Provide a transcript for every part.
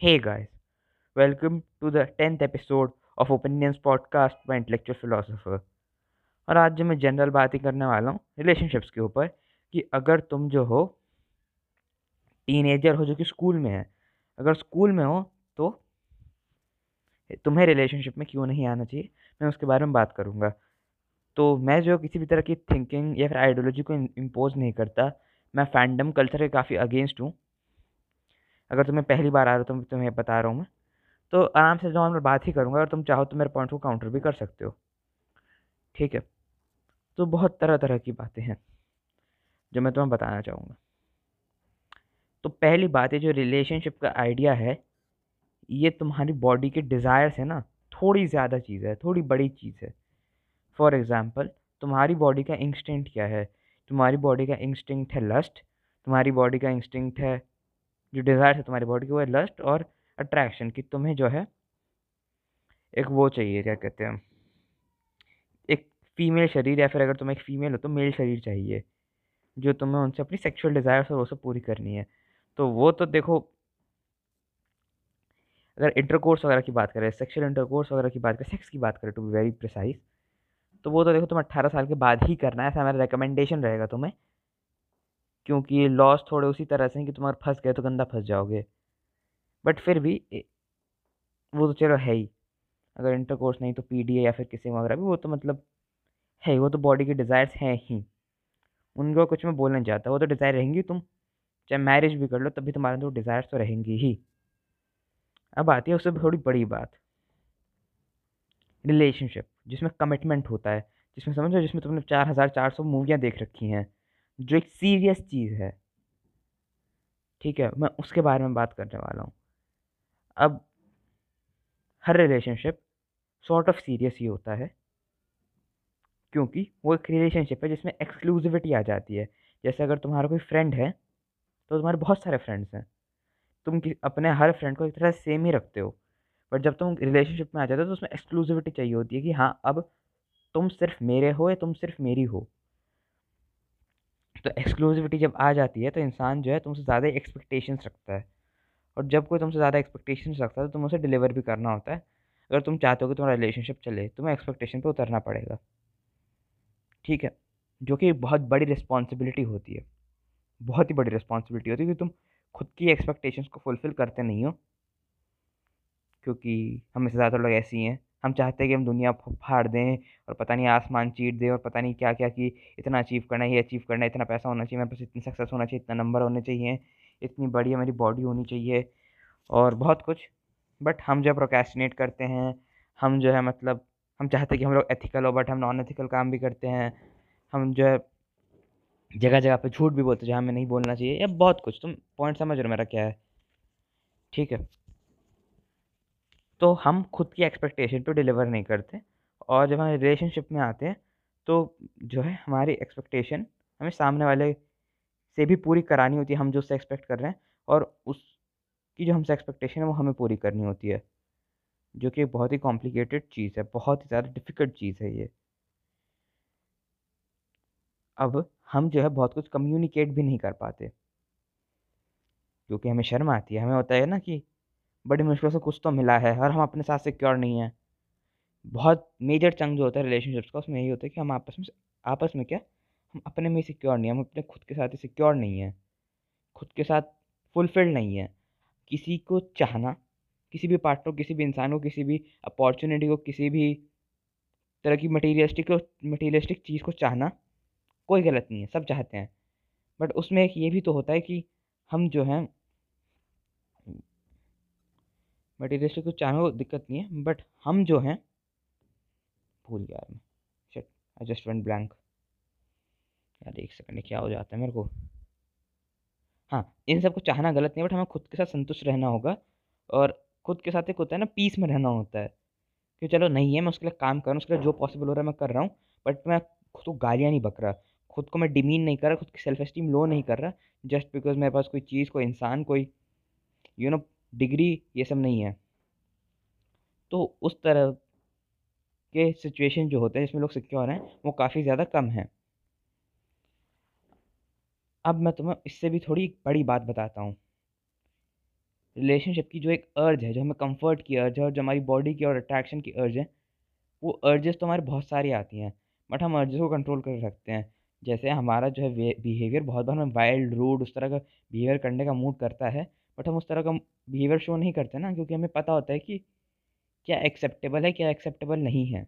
Hey guys, welcome to the 10th episode of Opinions Podcast by Intellectual Philosopher. और आज जो मैं general बात करने वाला हूँ रिलेशनशिप्स के ऊपर कि अगर तुम जो हो टीनेजर हो जो कि स्कूल में है अगर स्कूल में हो तो तुम्हें रिलेशनशिप में क्यों नहीं आना चाहिए? मैं उसके बारे में बात करूँगा। तो मैं जो किसी भी तरह की थिंकिंग या फिर आइडियोलॉजी को इम्पोज नहीं करता मैं फैंडम कल्चर के काफ़ी अगेंस्ट हूँ। अगर तुम्हें पहली बार आ रहा हो तो तुम्हें बता रहा हूँ मैं। तो आराम से जो मैं बात ही करूँगा और तुम चाहो तो मेरे पॉइंट को काउंटर भी कर सकते हो। ठीक है? तो बहुत तरह तरह की बातें हैं, जो मैं तुम्हें बताना चाहूँगा। तो पहली बात है, जो रिलेशनशिप का आइडिया है, ये तुम्हारी बॉडी के डिज़ायर से ना थोड़ी ज़्यादा चीज़ है, थोड़ी बड़ी चीज़ है। फॉर एग्ज़ाम्पल तुम्हारी बॉडी का इंस्टिंक्ट क्या है? तुम्हारी बॉडी का इंस्टिंक्ट है लस्ट तुम्हारी बॉडी का इंस्टिंक्ट है जो डिज़ायर है तुम्हारी बॉडी की, वो है लस्ट और अट्रैक्शन कि तुम्हें जो है एक वो चाहिए, क्या कहते हैं, एक फीमेल शरीर या फिर अगर तुम एक फ़ीमेल हो तो मेल शरीर चाहिए, जो तुम्हें उनसे अपनी सेक्सुअल डिज़ायर्स है वो सब पूरी करनी है। तो वो तो देखो, अगर इंटरकोर्स वगैरह की बात करें सेक्सुअल इंटरकोर्स वगैरह की बात करें सेक्स की बात करें टू बी वेरी प्रिसाइज तो वो तो देखो तुम अट्ठारह साल के बाद ही करना है, ऐसा मेरा रिकमेंडेशन रहेगा तुम्हें। क्योंकि लॉस थोड़े उसी तरह से हैं कि तुम्हारे फंस गए तो गंदा फंस जाओगे। बट फिर भी वो तो चलो है ही। अगर इंटरकोर्स नहीं तो पीडीए या फिर किसी वगैरह भी, वो तो मतलब है ही, वो तो बॉडी के डिज़ायर्स हैं ही। उनको कुछ मैं बोलना चाहता, वो तो डिज़ायर रहेंगी तुम। चाहे मैरिज भी कर लो तभी तुम्हारे तो डिज़ायर्स तो रहेंगी ही। अब आती है उससे थोड़ी बड़ी बात। रिलेशनशिप जिसमें कमिटमेंट होता है, जिसमें समझो, जिसमें तुमने चार हज़ार चार सौ मूवियाँ देख रखी हैं। जो एक सीरियस चीज़ है। ठीक है, मैं उसके बारे में बात करने वाला हूँ। अब हर रिलेशनशिप सॉर्ट ऑफ़ सीरियस ही होता है, क्योंकि वो एक रिलेशनशिप है जिसमें एक्सक्लूसिविटी आ जाती है। जैसे अगर तुम्हारा कोई फ्रेंड है तो तुम्हारे बहुत सारे फ्रेंड्स हैं। तुम अपने हर फ्रेंड को एक तरह से सेम ही रखते हो। बट जब तुम रिलेशनशिप में आ जाते हो तो उसमें एक्सक्लूसिविटी चाहिए होती है कि हाँ अब तुम सिर्फ़ मेरे हो या तुम सिर्फ़ मेरी हो। तो एक्सक्लूसिविटी जब आ जाती है तो इंसान जो है तुमसे ज़्यादा एक्सपेक्टेशंस रखता है। और जब कोई तुमसे ज़्यादा एक्सपेक्टेशंस रखता है तो तुम उसे डिलीवर भी करना होता है। अगर तुम चाहते हो कि तुम्हारा रिलेशनशिप चले, तुम्हें एक्सपेक्टेशन पर उतरना पड़ेगा। ठीक है? जो कि बहुत बड़ी रिस्पॉन्सिबिलिटी होती है। बहुत ही बड़ी रिस्पॉन्सिबिलिटी होती है कि तुम खुद की एक्सपेक्टेशंस को फुलफ़िल करते नहीं हो। क्योंकि हमें से ज़्यादातर लोग ऐसी हैं। हम चाहते हैं कि हम दुनिया फाड़ दें और पता नहीं आसमान चीट दें और पता नहीं क्या क्या कि इतना अचीव करना है, ये अचीव करना है, इतना पैसा होना चाहिए, मेरे पास इतनी सक्सेस होना चाहिए, इतना नंबर होने चाहिए, इतनी बड़ी हमारी बॉडी होनी चाहिए और बहुत कुछ। बट हम जो है प्रोकेस्टिनेट करते हैं, हम जो है मतलब हम चाहते हैं कि हम लोग एथिकल हो, बट हम नॉन एथिकल काम भी करते हैं। हम जो है जगह जगह पे झूठ भी बोलते हैं जहाँ हमें नहीं बोलना चाहिए या बहुत कुछ। तुम पॉइंट समझ रहे हो मेरा क्या है। ठीक है। तो हम खुद की एक्सपेक्टेशन पे डिलीवर नहीं करते और जब हम रिलेशनशिप में आते हैं तो जो है हमारी एक्सपेक्टेशन हमें सामने वाले से भी पूरी करानी होती है, हम जो उससे एक्सपेक्ट कर रहे हैं और उसकी जो हमसे एक्सपेक्टेशन है वो हमें पूरी करनी होती है, जो कि बहुत ही कॉम्प्लिकेटेड चीज़ है, बहुत ही ज़्यादा डिफ़िकल्ट चीज़ है ये। अब हम जो है बहुत कुछ कम्युनिकेट भी नहीं कर पाते, क्योंकि हमें शर्म आती है, हमें होता है ना कि बड़ी मुश्किल से कुछ तो मिला है और हम अपने साथ सिक्योर नहीं है। बहुत मेजर चंग जो होता है रिलेशनशिप्स का, उसमें यही होता है कि हम आपस में आपस में क्या, हम अपने में सिक्योर नहीं हैं, हम अपने खुद के साथ ही सिक्योर नहीं है। खुद के साथ फुलफिल्ड नहीं है। किसी को चाहना, किसी भी पार्टनर किसी भी इंसान को, किसी भी अपॉर्चुनिटी को, किसी भी तरह की मटीरियलिस्टिक मटीरियलिस्टिक चीज़ को चाहना कोई गलत नहीं है, सब चाहते हैं। बट उसमें एक ये भी तो होता है कि हम जो हैं मटीरियलिस्टिक को चाहने को दिक्कत नहीं है बट हम जो हैं, भूल गया मैं। शिट आई जस्ट ब्लैंक यार एक सेकंड क्या हो जाता है मेरे को? हाँ इन सबको चाहना गलत नहीं बट हमें खुद के साथ संतुष्ट रहना होगा, और खुद के साथ एक होता है ना पीस में रहना होता है। कि चलो नहीं है, मैं उसके लिए काम कर रहा हूँ, उसके लिए जो पॉसिबल हो रहा है मैं कर रहा हूँ बट मैं खुद को गालियाँ नहीं बक रहा। खुद को मैं डिमीन नहीं कर रहा, खुद की सेल्फ एस्टीम लो नहीं कर रहा जस्ट बिकॉज़ मेरे पास कोई चीज़, कोई इंसान, कोई यू नो डिग्री ये सब नहीं है। तो उस तरह के सिचुएशन जो होते हैं, जिसमें लोग सिक्योर हैं, वो काफ़ी ज़्यादा कम हैं। अब मैं तुम्हें इससे भी थोड़ी बड़ी बात बताता हूँ। रिलेशनशिप की जो एक अर्ज़ है, जो हमें कंफर्ट की अर्ज़ है और जो हमारी बॉडी की और अट्रैक्शन की अर्ज़ है, वो अर्जेस तो हमारे बहुत सारी आती हैं बट हम अर्जेस को कंट्रोल कर सकते हैं। जैसे हमारा जो है बिहेवियर बहुत बार हमें वाइल्ड रूड उस तरह का बिहेवियर करने का मूड करता है बट हम उस तरह का बिहेवियर शो नहीं करते ना, क्योंकि हमें पता होता है कि क्या एक्सेप्टेबल है, क्या एक्सेप्टेबल नहीं है।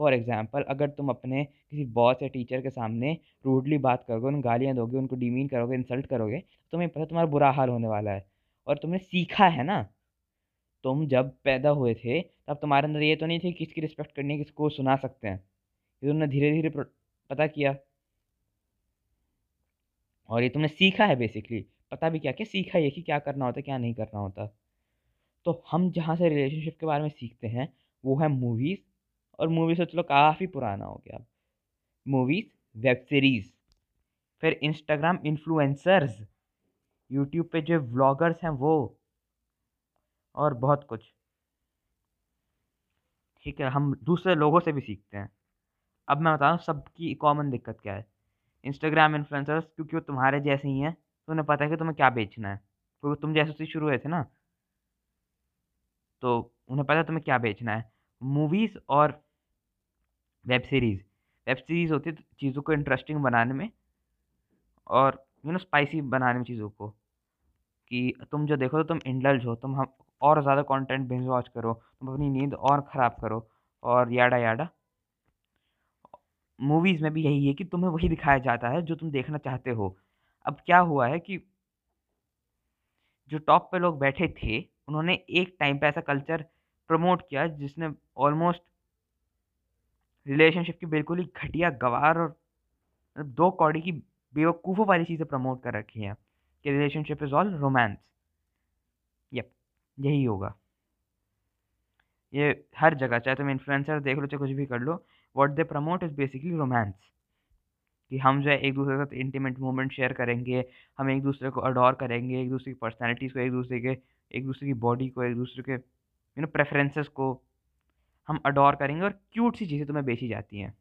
फॉर एग्ज़ाम्पल अगर तुम अपने किसी बॉस या टीचर के सामने रूडली बात करोगे उन्हें गालियाँ दोगे, उनको डिमीन करोगे इंसल्ट करोगे तो तुम्हें पता तुम्हारा बुरा हाल होने वाला है। और तुमने सीखा है ना, तुम जब पैदा हुए थे, तब तुम्हारे अंदर ये तो नहीं थी किसकी रिस्पेक्ट करनी है किसको सुना सकते हैं। ये तुमने धीरे धीरे पता किया। और ये तुमने सीखा है बेसिकली पता भी क्या क्या सीखा है कि क्या करना होता है, क्या नहीं करना होता। तो हम जहाँ से रिलेशनशिप के बारे में सीखते हैं, वो है मूवीज़ और मूवीज़ तो चलो काफ़ी पुराना हो गया। मूवीज़ वेब सीरीज़ फिर इंस्टाग्राम इन्फ्लुएंसर्स यूट्यूब पे जो व्लॉगर्स हैं वो और बहुत कुछ। ठीक है, हम दूसरे लोगों से भी सीखते हैं। अब मैं बता रहा हूँ सबकी कॉमन दिक्कत क्या है। इंस्टाग्राम इन्फ्लुएंसर्स क्योंकि वो तुम्हारे जैसे ही हैं तो उन्हें पता है कि तुम्हें क्या बेचना है? क्योंकि तुम जैसे शुरू हुए थे ना। तो उन्हें पता है तुम्हें क्या बेचना है? मूवीज़ और वेब सीरीज़। वेब सीरीज़ होती है चीज़ों को इंटरेस्टिंग बनाने में और, यू नो, स्पाइसी बनाने में चीज़ों को कि तुम जो देखो तो तुम इंडल्ज हो, तुम हम, और ज़्यादा कंटेंट बिंज वॉच करो, तुम अपनी नींद और ख़राब करो और याडा याडा। मूवीज़ में भी यही है कि तुम्हें वही दिखाया जाता है जो तुम देखना चाहते हो। अब क्या हुआ है कि जो टॉप पे लोग बैठे थे, उन्होंने एक टाइम पे ऐसा कल्चर प्रमोट किया जिसने ऑलमोस्ट रिलेशनशिप की बिल्कुल ही घटिया गवार और दो कौड़ी की बेवकूफ़ों वाली चीज़ें प्रमोट कर रखी हैं कि relationship is all romance. Yup, यही होगा। ये हर जगह, चाहे तुम इन्फ्लुएंसर देख लो, चाहे कुछ भी कर लो what they promote is basically romance कि हम जो है एक दूसरे के साथ इंटीमेट मोमेंट शेयर करेंगे, हम एक दूसरे को अडोर करेंगे, एक दूसरे की पर्सनैलिटीज़ को, एक दूसरे के, एक दूसरे की बॉडी को, एक दूसरे के यू नो प्रेफरेंसेस को हम अडोर करेंगे और क्यूट सी चीज़ें तुम्हें बेची जाती हैं।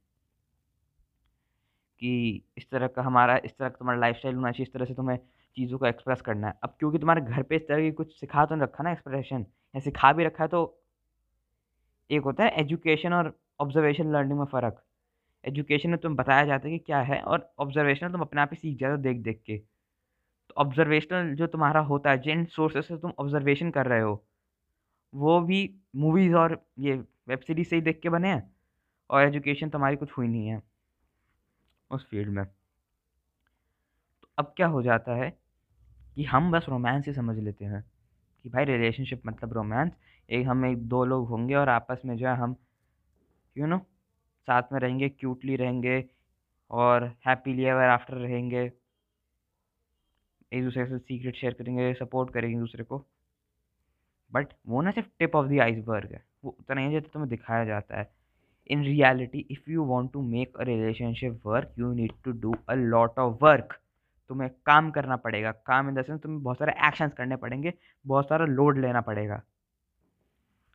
कि इस तरह का हमारा, इस तरह का तुम्हारा लाइफ होना चाहिए, इस तरह से तुम्हें चीज़ों को एक्सप्रेस करना है। अब क्योंकि तुम्हारे घर पे इस तरह की कुछ सिखा तो नहीं रखा ना एक्सप्रेशन या सिखा भी रखा है तो एक होता है एजुकेशन और ऑब्जर्वेशन लर्निंग में फ़र्क। एजुकेशन में तुम बताया जाता है कि क्या है और ऑब्जर्वेशन तुम अपने आप ही सीख जाते हो देख देख के। तो ऑब्जर्वेशनल जो तुम्हारा होता है, जिन सोर्सेस से तुम ऑब्जर्वेशन कर रहे हो, वो भी मूवीज़ और ये वेब सीरीज़ से ही देख के बने हैं और एजुकेशन तुम्हारी कुछ हुई नहीं है उस फ़ील्ड में। तो अब क्या हो जाता है कि हम बस रोमांस ही समझ लेते हैं कि भाई रिलेशनशिप मतलब रोमांस एक हम एक दो लोग होंगे और आपस में जो है हम यू नो साथ में रहेंगे क्यूटली रहेंगे और हैप्पीली एवर आफ्टर रहेंगे। एक दूसरे से सीक्रेट शेयर करेंगे सपोर्ट करेंगे एक दूसरे को। बट वो ना सिर्फ़ टिप ऑफ़ द आइसबर्ग है। वो उतना ही जैसे तुम्हें दिखाया जाता है। In reality if you want to make a relationship work you need to do a lot of work तुम्हें काम करना पड़ेगा। काम इन द सेंस तुम्हें बहुत सारे एक्शंस करने पड़ेंगे, बहुत सारा लोड लेना पड़ेगा।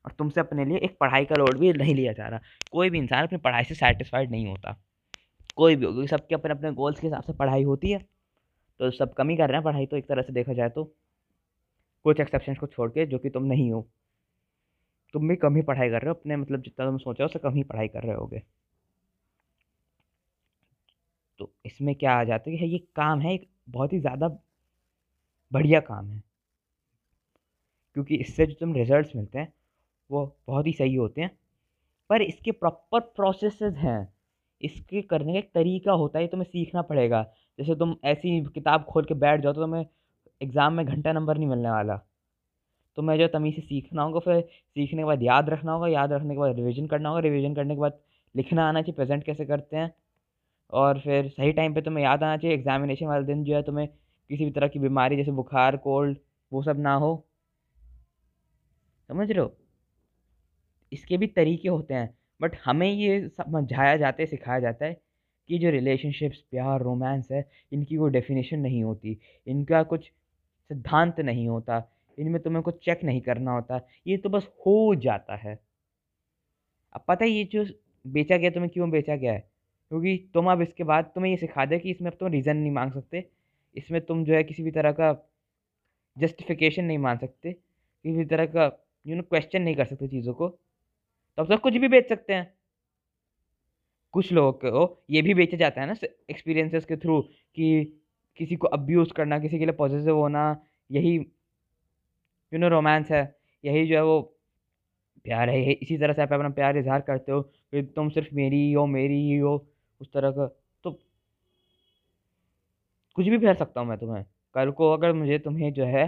और तुमसे अपने लिए एक पढ़ाई का लोड भी नहीं लिया जा रहा। कोई भी इंसान अपनी पढ़ाई से सेटिस्फाइड नहीं होता। कोई भी हो क्योंकि सबके अपने अपने गोल्स के हिसाब से पढ़ाई होती है। तो सब कम ही कर रहे हैं पढ़ाई तो एक तरह से देखा जाए तो। कुछ एक्सेप्शन को छोड़ के, जो कि तुम नहीं हो। तुम भी कम ही पढ़ाई कर रहे हो, अपने मतलब जितना तुम सोचा उससे कम ही पढ़ाई कर रहे होगे। तो इसमें क्या आ जाता है ये काम है, एक बहुत ही ज़्यादा बढ़िया काम है। क्योंकि इससे जो तुम रिजल्ट्स मिलते हैं वो बहुत ही सही होते हैं। पर इसके प्रॉपर प्रोसेसेस हैं। इसके करने का एक तरीका होता है तुम्हें सीखना पड़ेगा। जैसे तुम ऐसी किताब खोल के बैठ जाओ तो तुम्हें एग्ज़ाम में घंटा नंबर नहीं मिलने वाला। तो मैं जो तमीज़ से सीखना होगा, फिर सीखने के बाद याद रखना होगा, याद रखने के बाद रिवीजन करना होगा रिवीजन करने के बाद लिखना आना चाहिए प्रेजेंट कैसे करते हैं। और फिर सही टाइम पे तुम्हें याद आना चाहिए एग्जामिनेशन वाले दिन जो है तुम्हें किसी भी तरह की बीमारी जैसे बुखार कोल्ड वो सब ना हो। समझ रहे हो? इसके भी तरीके होते हैं, बट हमें ये समझाया जाता है, सिखाया जाता है कि जो रिलेशनशिप्स, प्यार, रोमांस है, इनकी कोई डेफिनेशन नहीं होती, इनका कुछ सिद्धांत नहीं होता, इनमें तुम्हें कुछ चेक नहीं करना होता, ये तो बस हो जाता है। अब पता है ये जो बेचा गया तुम्हें क्यों बेचा गया है? क्योंकि तुम अब इसके बाद तुम्हें ये सिखा दे कि इसमें अब तुम रीज़न नहीं मांग सकते, इसमें तुम जो है किसी भी तरह का जस्टिफिकेशन नहीं मान सकते, किसी भी तरह का यू नो क्वेश्चन नहीं कर सकते चीज़ों को। तब सब कुछ भी बेच सकते हैं। कुछ लोगों को ये भी बेचा जाता है ना एक्सपीरियंसेस के थ्रू कि किसी को अब्यूज़ करना, किसी के लिए पॉजिटिव होना, यही यू नो रोमांस है, यही जो है वो प्यार है इसी तरह से आप अपना प्यार इजहार करते हो कि तुम सिर्फ़ मेरी ही हो, मेरी ही हो, उस तरह का तो कुछ भी फेर सकता हूँ मैं तुम्हें। कल को अगर मुझे तुम्हें जो है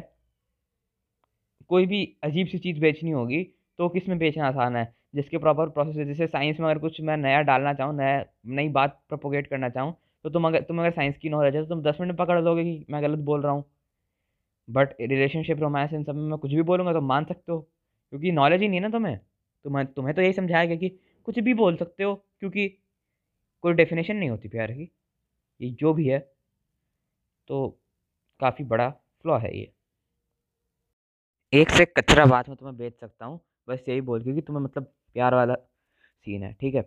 कोई भी अजीब सी चीज़ बेचनी होगी तो किसमें बेचना आसान है? जिसके प्रॉपर प्रोसेस है, जैसे साइंस में अगर कुछ मैं नया डालना चाहूँ, नया, नई बात प्रोपोगेट करना चाहूँ तो तुम अगर तुम अगर साइंस की नॉलेज है तो तुम दस मिनट पकड़ लोगे कि मैं गलत बोल रहा हूँ। बट रिलेशनशिप रोमांस इन सब में मैं कुछ भी बोलूँगा तो मान सकते हो, क्योंकि नॉलेज ही नहीं है ना तुम्हें। तुम्हें तुम्हें तो यही समझाया गया कि कुछ भी बोल सकते हो, क्योंकि कोई डेफिनेशन नहीं होती प्यार की। ये जो भी है तो काफ़ी बड़ा फ्लॉ है ये। एक से कचरा बात में तुम्हें बेच सकता हूँ, बस यही बोल क्योंकि तुम्हें मतलब प्यार वाला सीन है, ठीक है?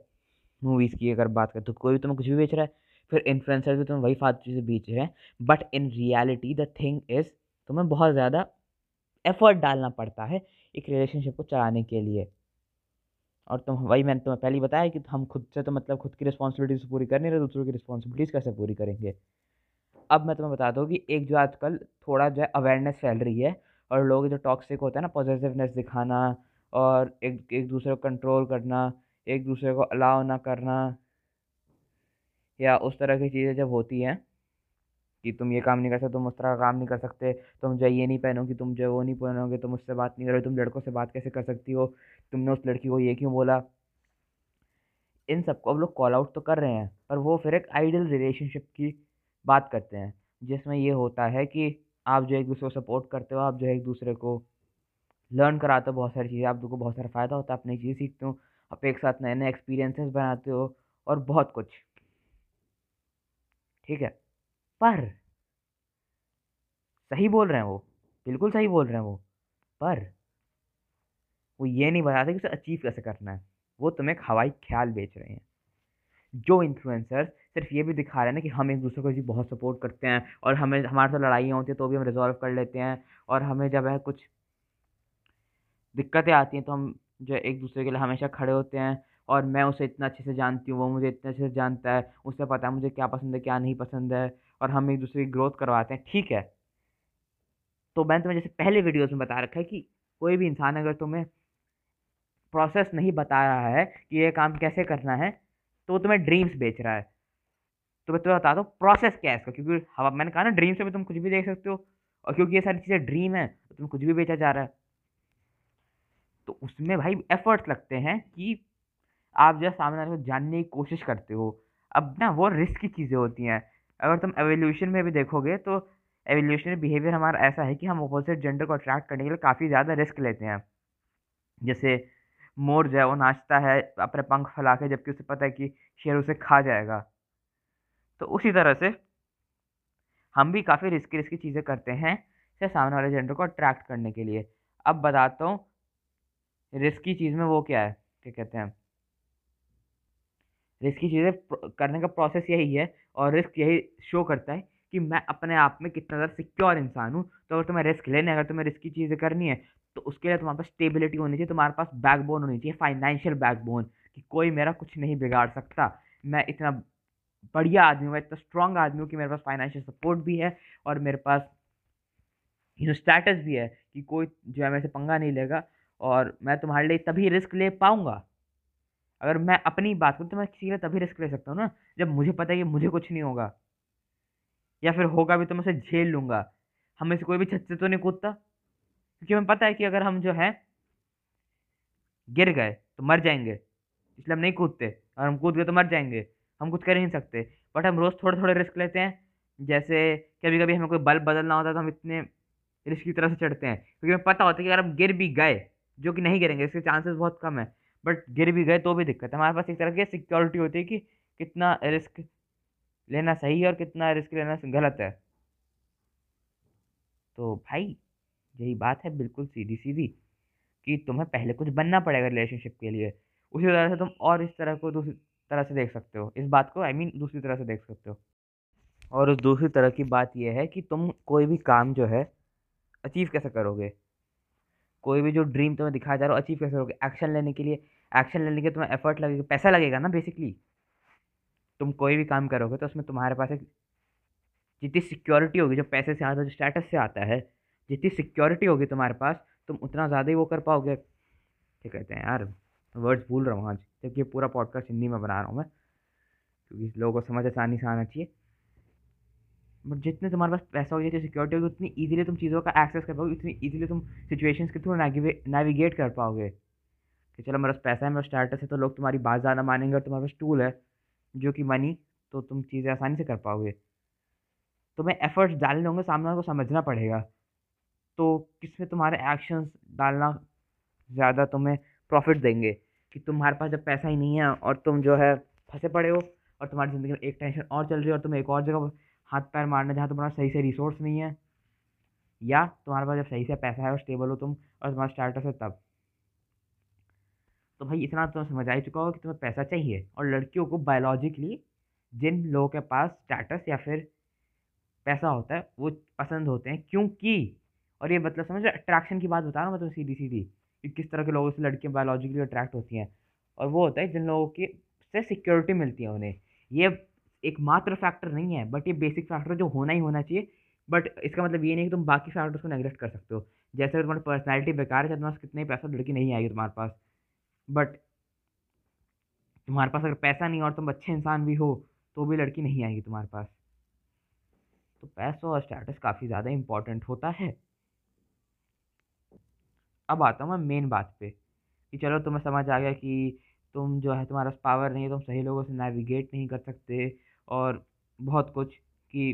मूवीज़ की अगर बात करें तो कोई भी तुम्हें कुछ भी बेच रहा है, फिर इन्फ्लुएंसर भी तुम्हें वही फालतू चीज़ें बेच रहे हैं but in reality the thing is तुम्हें बहुत ज़्यादा एफर्ट डालना पड़ता है एक रिलेशनशिप को चलाने के लिए। और तुम, वही मैंने तुम्हें पहले बताया कि हम खुद से तो मतलब खुद की रिस्पॉन्सिबिलिटीज पूरी कर नहीं रहे, दूसरों की रिस्पॉन्सिबिलिटीज़ कैसे पूरी करेंगे? अब मैं तुम्हें बता दूँ कि एक जो आजकल थोड़ा जो है अवेयरनेस फैल रही है और लोग जो टॉक्सिक होता है ना पॉजिटिवनेस दिखाना और एक एक दूसरे को कंट्रोल करना, एक दूसरे को अलाउ ना करना, या उस तरह की चीज़ें जब होती हैं कि तुम ये काम नहीं कर सकते, तुम उस तरह का काम नहीं कर सकते, तुम जो ये नहीं पहनोगे, तुम जो वो नहीं पहनोगे, तुम उससे बात नहीं करोगे तुम लड़कों से बात कैसे कर सकती हो, तुमने उस लड़की को ये क्यों बोला? इन सबको अब लोग कॉल आउट तो कर रहे हैं, पर वो फिर एक आइडियल रिलेशनशिप की बात करते हैं, जिसमें ये होता है कि आप जो एक दूसरे को सपोर्ट करते हो, आप जो एक दूसरे को लर्न कराते हो बहुत सारी चीज़ें, आप लोगों को बहुत सारा फ़ायदा होता है, आप नई चीज़ सीखते हो, आप एक साथ नए नए एक्सपीरियंसेस बनाते हो और बहुत कुछ। ठीक है? पर सही बोल रहे हैं वो, बिल्कुल सही बोल रहे हैं वो, पर वो ये नहीं बताते कि उसे अचीव कैसे करना है। वो तुम्हें हवाई ख्याल बेच रहे हैं। जो इन्फ्लुएंसर सिर्फ़ ये भी दिखा रहे हैं ना कि हम एक दूसरे को जी बहुत सपोर्ट करते हैं और हमें, हमारे साथ लड़ाइयाँ होती हैं तो भी हम रिजॉल्व कर लेते हैं और हमें जब है कुछ दिक्कतें आती हैं तो हम जो एक दूसरे के लिए हमेशा खड़े होते हैं और मैं उसे इतना अच्छे से जानती हूँ, वो मुझे इतने अच्छे से जानता है उसे पता है मुझे क्या पसंद है, क्या नहीं पसंद है और हम एक दूसरे की ग्रोथ करवाते हैं, ठीक है? तो मैंने तुम्हें जैसे पहले वीडियोज़ में बता रखा है कि कोई भी इंसान अगर तुम्हें प्रोसेस नहीं बता रहा है कि ये काम कैसे करना है तो वो तुम्हें ड्रीम्स बेच रहा है। तो मैं तुम्हें बता दो, प्रोसेस क्या है इसका? क्योंकि हवा मैंने कहा ना, ड्रीम्स में तुम कुछ भी देख सकते हो और क्योंकि ये सारी चीज़ें ड्रीम है तो तुम्हें कुछ भी बेचा जा रहा है। तो उसमें भाई एफर्ट्स लगते हैं कि आप जो सामने वाले को जानने की कोशिश करते हो। अब ना वो रिस्क की चीज़ें होती हैं। अगर तुम एवोल्यूशन में भी देखोगे तो एवोल्यूशनरी बिहेवियर हमारा ऐसा है कि हम अपोजिट जेंडर को अट्रैक्ट करने के लिए काफ़ी ज़्यादा रिस्क लेते हैं। जैसे मोर जो है वो नाचता है, अपने पंख फैला के, जबकि उसे पता है कि शेर उसे खा जाएगा। तो उसी तरह से हम भी काफ़ी रिस्की रिस्की चीज़ें करते हैं से सामने वाले जेंडर को अट्रैक्ट करने के लिए। अब बताता हूँ रिस्की चीज़ में वो क्या है? क्या कहते हैं? रिस्की चीज़ें करने का प्रोसेस यही है और रिस्क यही शो करता है कि मैं अपने आप में कितना ज़्यादा सिक्योर इंसान हूँ। तो अगर तुम्हें रिस्क लेने, अगर तुम्हें रिस्की चीज़ें करनी है तो उसके लिए तुम्हारे पास स्टेबिलिटी होनी चाहिए, तुम्हारे पास बैकबोन होनी चाहिए फाइनेंशियल बैकबोन कि कोई मेरा कुछ नहीं बिगाड़ सकता। मैं इतना बढ़िया आदमी हूँ, मैं इतना स्ट्रांग आदमी हूँ कि मेरे पास फाइनेंशियल सपोर्ट भी है और मेरे पास यू नो स्टेटस भी है कि कोई जो है मेरे से पंगा नहीं लेगा। और मैं तुम्हारे लिए तभी रिस्क ले पाऊँगा। अगर मैं अपनी बात करूँ तो मैं किसी के लिए तभी रिस्क ले सकता हूँ ना, जब मुझे पता है कि मुझे कुछ नहीं होगा। या फिर होगा भी तो मैं उसे झेल लूँगा। हमें से कोई भी छत से तो नहीं कूदता। क्योंकि हमें पता है कि अगर हम जो है, गिर गए तो मर जाएँगे। इसलिए हम नहीं कूदते। और हम कूद गए तो मर जाएँगे। हम कुछ कर ही नहीं सकते। बट हम रोज़ थोड़े थोड़े रिस्क लेते हैं। जैसे कभी कभी हमें कोई बल्ब बदलना होता है तो हम इतने रिस्क की तरह से चढ़ते हैं। क्योंकि हमें पता होता है कि अगर हम गिर भी गए जो कि नहीं गिरेंगे इसके चांसेस बहुत कम है। बट गिर भी गए तो भी दिक्कत है। हमारे पास एक तरह की सिक्योरिटी होती है कि कितना रिस्क लेना सही है और कितना रिस्क लेना गलत है। तो भाई यही बात है बिल्कुल सीधी सीधी कि तुम्हें पहले कुछ बनना पड़ेगा रिलेशनशिप के लिए। उसी तरह से तुम और इस तरह को दूसरी तरह से देख सकते हो। इस बात को आई I मीन mean, दूसरी तरह से देख सकते हो। और उस दूसरी तरह की बात यह है कि तुम कोई भी काम जो है अचीव कैसे करोगे? कोई भी जो ड्रीम तुम्हें दिखाया जा रहा हो अचीव कैसे करोगे? एक्शन लेने के लिए एक्शन लेने के लिए तुम्हें एफर्ट लगेगा, पैसा लगेगा ना बेसिकली तुम कोई भी काम करोगे तो उसमें तुम्हारे पास एक जितनी सिक्योरिटी होगी, जो पैसे से आता है, जो स्टेटस से आता है, जितनी सिक्योरिटी होगी तुम्हारे पास, तुम उतना ज़्यादा ही वो कर पाओगे। क्या कहते हैं यार? वर्ड्स भूल रहा हूँ आज, जबकि पूरा पॉडकास्ट हिंदी में बना रहा हूँ मैं, क्योंकि लोगों को समझ आसानी से आना चाहिए। बट जितने तुम्हारे पास पैसा होगी, जितनी सिक्योरिटी होगी, उतनी ईजिली तुम चीज़ों का एक्सेस कर पाओगे, उतनी ईजिली तुम सिचुएशंस के थ्रू नेविगेट कर पाओगे। कि चलो मेरे पास पैसा है, मेरा स्टार्टस है तो लोग तुम्हारी बात ज़्यादा मानेंगे और तुम्हारे पास टूल है, जो कि मनी तो तुम चीज़ें आसानी से कर पाओगे। तुम्हें एफर्ट्स डालने होंगे, सामने को समझना पड़ेगा। तो किसमें तुम्हारे एक्शंस डालना ज़्यादा तुम्हें प्रॉफिट देंगे? कि तुम्हारे पास जब पैसा ही नहीं है और तुम जो है फंसे पड़े हो और तुम्हारी ज़िंदगी में एक टेंशन और चल रही है और तुम एक और जगह हाथ पैर मारना जहाँ तुम्हारा सही से रिसोर्स नहीं है, या तुम्हारे पास जब सही से पैसा है और स्टेबल हो तुम और तुम्हारा स्टार्टअप है तब। तो भाई इतना तो समझ आ चुका होगा कि तुम्हें पैसा चाहिए और लड़कियों को बायोलॉजिकली जिन लोगों के पास स्टेटस या फिर पैसा होता है, वो पसंद होते हैं। क्योंकि, और ये मतलब समझ अट्रैक्शन की बात बता रहा हूँ मैं तो सीधी सीधी कि किस तरह के लोगों से लड़कियाँ बायोलॉजिकली अट्रैक्ट होती हैं। और वो होता है जिन लोगों की, से सिक्योरिटी मिलती है उन्हें। ये एक मात्र फैक्टर नहीं है बट ये बेसिक फैक्टर जो होना ही होना चाहिए। बट इसका मतलब ये नहीं कि तुम बाकी फैक्टर्स को नेगलेक्ट कर सकते हो। जैसे अगर तुम्हारी पर्सनैलिटी बेकार है तुम्हारे पास कितने पैसा लड़की नहीं आएगी तुम्हारे पास। बट तुम्हारे पास अगर पैसा नहीं और तुम अच्छे इंसान भी हो तो भी लड़की नहीं आएगी तुम्हारे पास। तो पैसा और स्टेटस काफ़ी ज़्यादा इम्पोर्टेंट होता है। अब आता हूँ मैं मेन बात पे, कि चलो तुम्हें समझ आ गया कि तुम जो है, तुम्हारा पावर नहीं है, तुम सही लोगों से नेविगेट नहीं कर सकते। और बहुत कुछ कि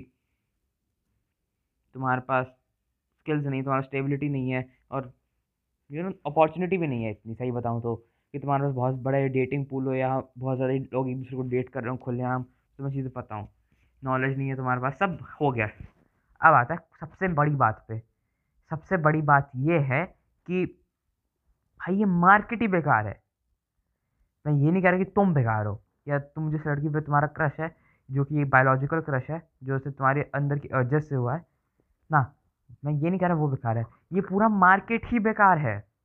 तुम्हारे पास स्किल्स नहीं, तुम्हारा स्टेबिलिटी नहीं है और यू नो अपॉर्चुनिटी भी नहीं है इतनी, सही बताऊँ तो कि तुम्हारे पास बहुत बड़ा डेटिंग पूल हो या बहुत ज़्यादा लोग एक दूसरे को डेट कर रहे हो खुलेआम तुम्हें चीज़ें पता हूँ। नॉलेज नहीं है तुम्हारे पास, सब हो गया। अब आता है सबसे बड़ी बात पे। सबसे बड़ी बात ये है कि भाई ये मार्केट ही बेकार है। मैं ये नहीं कह रहा कि तुम बेकार हो, या तुम जिस लड़की पे तुम्हारा क्रश है जो कि एक बायोलॉजिकल क्रश है, जो सिर्फ़ तुम्हारे अंदर की अर्जस से हुआ है। ना, मैं ये नहीं कह रहा वो बेकार है। ये पूरा मार्केट ही बेकार है।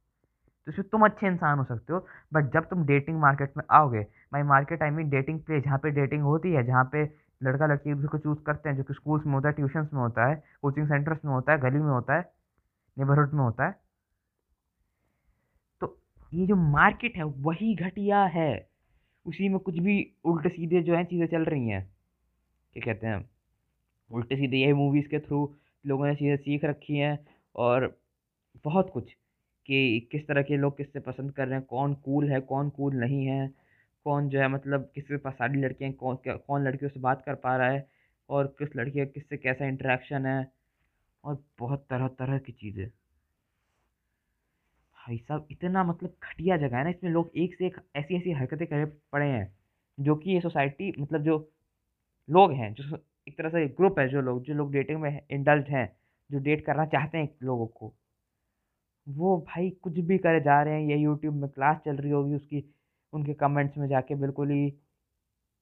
तो इसमें तुम अच्छे इंसान हो सकते हो बट जब तुम डेटिंग मार्केट में आओगे my market I mean dating place जहाँ पे डेटिंग होती है, जहाँ पे लड़का लड़की एक दूसरे को चूज़ करते हैं, जो कि स्कूल्स में होता है ट्यूशन्स में होता है कोचिंग सेंटर्स में होता है, गली में होता है नेबरहुड में होता है। तो ये जो मार्केट है, वही घटिया है। उसी में कुछ भी उल्टे सीधे जो है चीज़ें चल रही हैं। क्या कहते हैं? उल्टे सीधे यही मूवीज़ के थ्रू लोगों ने चीज़ें सीख रखी हैं और बहुत कुछ कि किस तरह के लोग किससे पसंद कर रहे हैं, कौन कूल है, कौन कूल नहीं है, कौन जो है मतलब किसके पास सारी लड़कियाँ कौन कौन लड़कियों से बात कर पा रहा है और किस लड़की किससे कैसा इंटरेक्शन है और बहुत तरह तरह की चीज़ें। भाई साहब, इतना मतलब घटिया जगह है ना, इसमें लोग एक से एक ऐसी ऐसी हरकतें करे पड़े हैं, जो कि ये सोसाइटी मतलब जो लोग हैं, जो एक तरह से ग्रुप है, जो लोग जो लोग डेटिंग में इंडल्ज हैं, जो डेट करना चाहते हैं लोगों को। वो भाई कुछ भी करे जा रहे हैं, ये यूट्यूब में क्लास चल रही होगी उसकी, उनके कमेंट्स में जाके बिल्कुल ही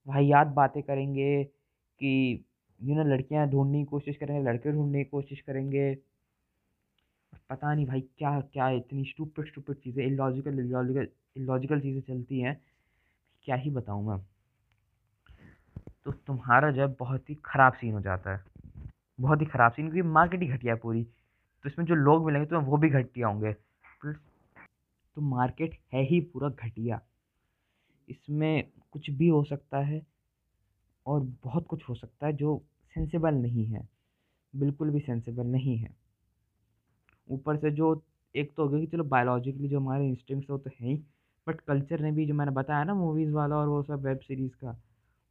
वाहियात बातें करेंगे कि यू नो लड़कियाँ ढूँढने की कोशिश करेंगे, लड़के ढूँढने की कोशिश करेंगे। पता नहीं भाई क्या क्या इतनी स्टूपिड स्टूपिड चीज़ें इलॉजिकल इलॉजिकल इलॉजिकल चीज़ें चलती हैं। क्या ही बताऊँ मैं। तो तुम्हारा जो है बहुत ही ख़राब सीन हो जाता है। बहुत ही ख़राब सीन क्योंकि मार्केट ही घटिया है पूरी। तो इसमें जो लोग मिलेंगे तुम्हें वो भी घटिया होंगे। तो मार्केट है ही पूरा घटिया। इसमें कुछ भी हो सकता है और बहुत कुछ हो सकता है जो सेंसेबल नहीं है। बिल्कुल भी सेंसेबल नहीं है। ऊपर से जो एक तो हो गया कि चलो बायोलॉजिकली जो हमारे इंस्टिंक्ट्स वो तो हैं ही बट कल्चर ने भी जो मैंने बताया ना मूवीज़ वाला और वो सब वेब सीरीज़ का,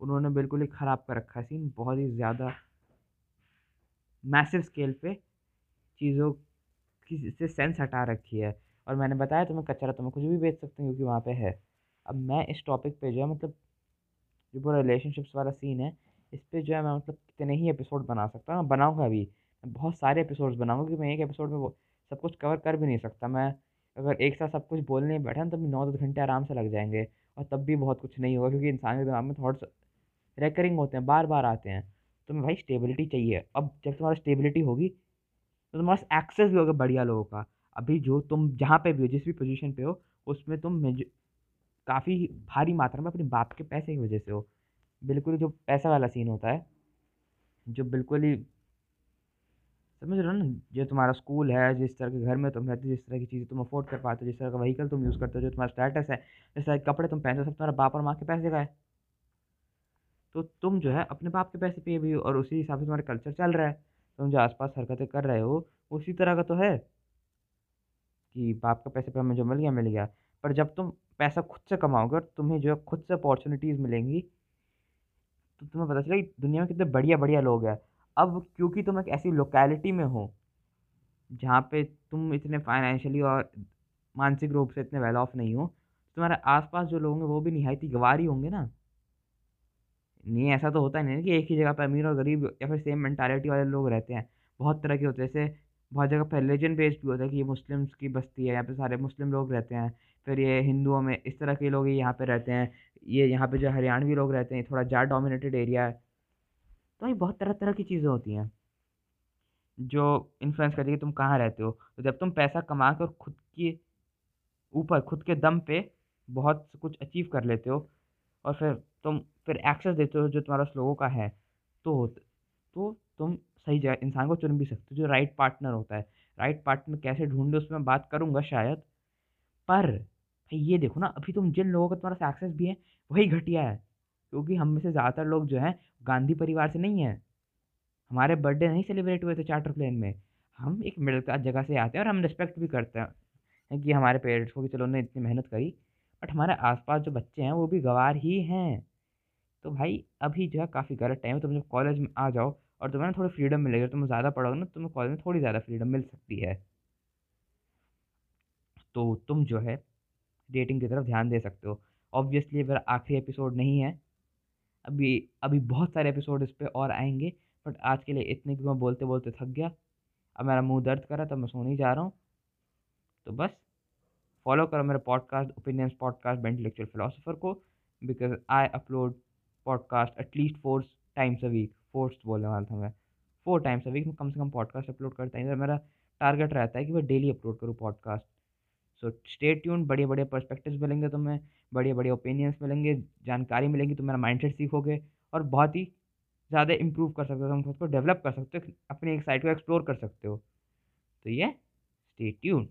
उन्होंने बिल्कुल ही ख़राब कर रखा है सीन बहुत ही ज़्यादा मैसिव स्केल पे चीज़ों की से सेंस हटा रखी है। और मैंने बताया तुम्हें कचरा तुम्हें कुछ भी बेच सकते हैं क्योंकि वहाँ पे है। अब मैं इस टॉपिक पे जो है मतलब जो पूरा रिलेशनशिप्स वाला सीन है, इस पर जो है मैं मतलब कितने ही एपिसोड बना सकता हूँ। बनाऊँगा अभी बहुत सारे एपिसोड्स बनाऊँगा क्योंकि मैं एक एपिसोड में सब कुछ कवर कर भी नहीं सकता मैं। अगर एक साथ सब कुछ बोलने बैठा ना तब नौ दस घंटे आराम से लग जाएँगे और तब भी बहुत कुछ नहीं होगा क्योंकि इंसान के दिमाग में थॉट्स रेकरिंग होते हैं बार बार आते हैं। तो मैं भाई स्टेबिलिटी चाहिए। अब जब तुम्हारा स्टेबिलिटी होगी तो तुम्हारे एक्सेस भी होगा बढ़िया लोगों का। अभी जो तुम जहाँ पे भी हो, जिस भी पोजीशन पे हो, उसमें तुम काफ़ी भारी मात्रा में अपने बाप के पैसे की वजह से हो। बिल्कुल जो पैसा वाला सीन होता है, जो बिल्कुल ही समझ रहे हो ना? जो तुम्हारा स्कूल है, जिस तरह के घर में तुम रहते हो, जिस तरह की चीज़ें तुम अफोर्ड कर पाते हो, जिस तरह का व्हीकल तुम यूज़ करते हो, जो तुम्हारा स्टेटस है, जिस तरह के कपड़े तुम पहनते हो, सब तुम्हारा बाप और माँ के पैसे का है। तो तुम जो है, अपने बाप के पैसे पे भी हो, और उसी हिसाब से तुम्हारा कल्चर चल रहा है। तुम जो आसपास हरकतें कर रहे हो, उसी तरह का तो है कि बाप के पैसे पे हमें जो मिल गया मिल गया। पर जब तुम पैसा खुद से कमाओगे और तुम्हें जो है खुद से अपॉर्चुनिटीज़ मिलेंगी तो तुम्हें पता चलेगा दुनिया में कितने बढ़िया बढ़िया लोग हैं। अब क्योंकि तुम एक ऐसी लोकेलिटी में हो, जहाँ पे तुम इतने फाइनेंशियली और मानसिक रूप से इतने वेल ऑफ़ नहीं हो, तुम्हारे आसपास जो लोग होंगे वो भी निहायत गवार ही होंगे ना। नहीं, ऐसा तो होता नहीं कि एक ही जगह पर अमीर और गरीब या फिर सेम मेंटालिटी वाले लोग रहते हैं। बहुत तरह के होते हैं, जैसे बहुत जगह पर रिलीजन बेस्ड भी होता है कि ये मुस्लिम्स की बस्ती है, यहाँ पे सारे मुस्लिम लोग रहते हैं। फिर ये हिंदुओं में इस तरह के लोग यहाँ पे रहते हैं, ये यहाँ पे जो हरियाणवी लोग रहते हैं थोड़ा जाट डोमिनेटेड एरिया है। तो ये बहुत तरह तरह की चीज़ें होती हैं, जो इन्फ्लुएंस करती है कि तुम कहाँ रहते हो। तो जब तुम पैसा कमा कर खुद के ऊपर, खुद के दम पे बहुत कुछ अचीव कर लेते हो और फिर तुम, फिर एक्सेस देते हो जो तुम्हारा उस लोगों का है तो तो तुम सही जगह, इंसान को चुन भी सकते हो, जो राइट पार्टनर होता है। राइट पार्टनर कैसे ढूंढे, उसमें बात करूँगा शायद, पर भाई ये देखो ना, अभी तुम जिन लोगों का तुम्हारा सक्सेस भी है, वही घटिया है, क्योंकि हम में से ज़्यादातर लोग जो हैं गांधी परिवार से नहीं है। हमारे बर्थडे नहीं सेलिब्रेट हुए थे चार्टर प्लेन में। हम एक मिडिल क्लास जगह से आते हैं और हम रिस्पेक्ट भी करते हैं कि हमारे पेरेंट्स को कि चलो उन्होंने इतनी मेहनत करी। बट हमारे आसपास जो बच्चे हैं वो भी गवार ही हैं। तो भाई, अभी जो है काफ़ी गलत टाइम है। तुम जब कॉलेज में आ जाओ और तुम्हें ना थोड़ी फ्रीडम मिलेगी, तुम ज़्यादा पढ़ोगे ना तुम्हें कॉलेज में थोड़ी ज़्यादा फ्रीडम मिल सकती है। तो तुम जो है डेटिंग की तरफ़ ध्यान दे सकते हो। ऑब्वियसली अगर आखिरी एपिसोड नहीं है अभी अभी बहुत सारे एपिसोड इस पर और आएँगे बट आज के लिए इतने कि मैं बोलते बोलते थक गया। अब मेरा मुँह दर्द कर रहा तो मैं सोने जा रहा हूँ। तो बस फॉलो करो मेरे podcast opinions podcast intellectual philosopher को because I upload podcast at least four times a week fourth बोलने वाला था मैं। फोर टाइम्स अ वीक में कम से कम पॉडकास्ट अपलोड करता हूँ मेरा टारगेट रहता है कि मैं डेली अपलोड करूँ पॉडकास्ट सो स्टे ट्यून बड़े बड़े पर्सपेक्टिव्स मिलेंगे तुम्हें। बड़े बड़े ओपिनियंस मिलेंगे, जानकारी मिलेंगी तो मेरा माइंड सीखोगे और बहुत ही ज़्यादा इम्प्रूव कर सकते हो, तुम खुद को डेवलप कर सकते हो, अपने एक साइड को एक्सप्लोर कर सकते हो। तो ये स्टे ट्यून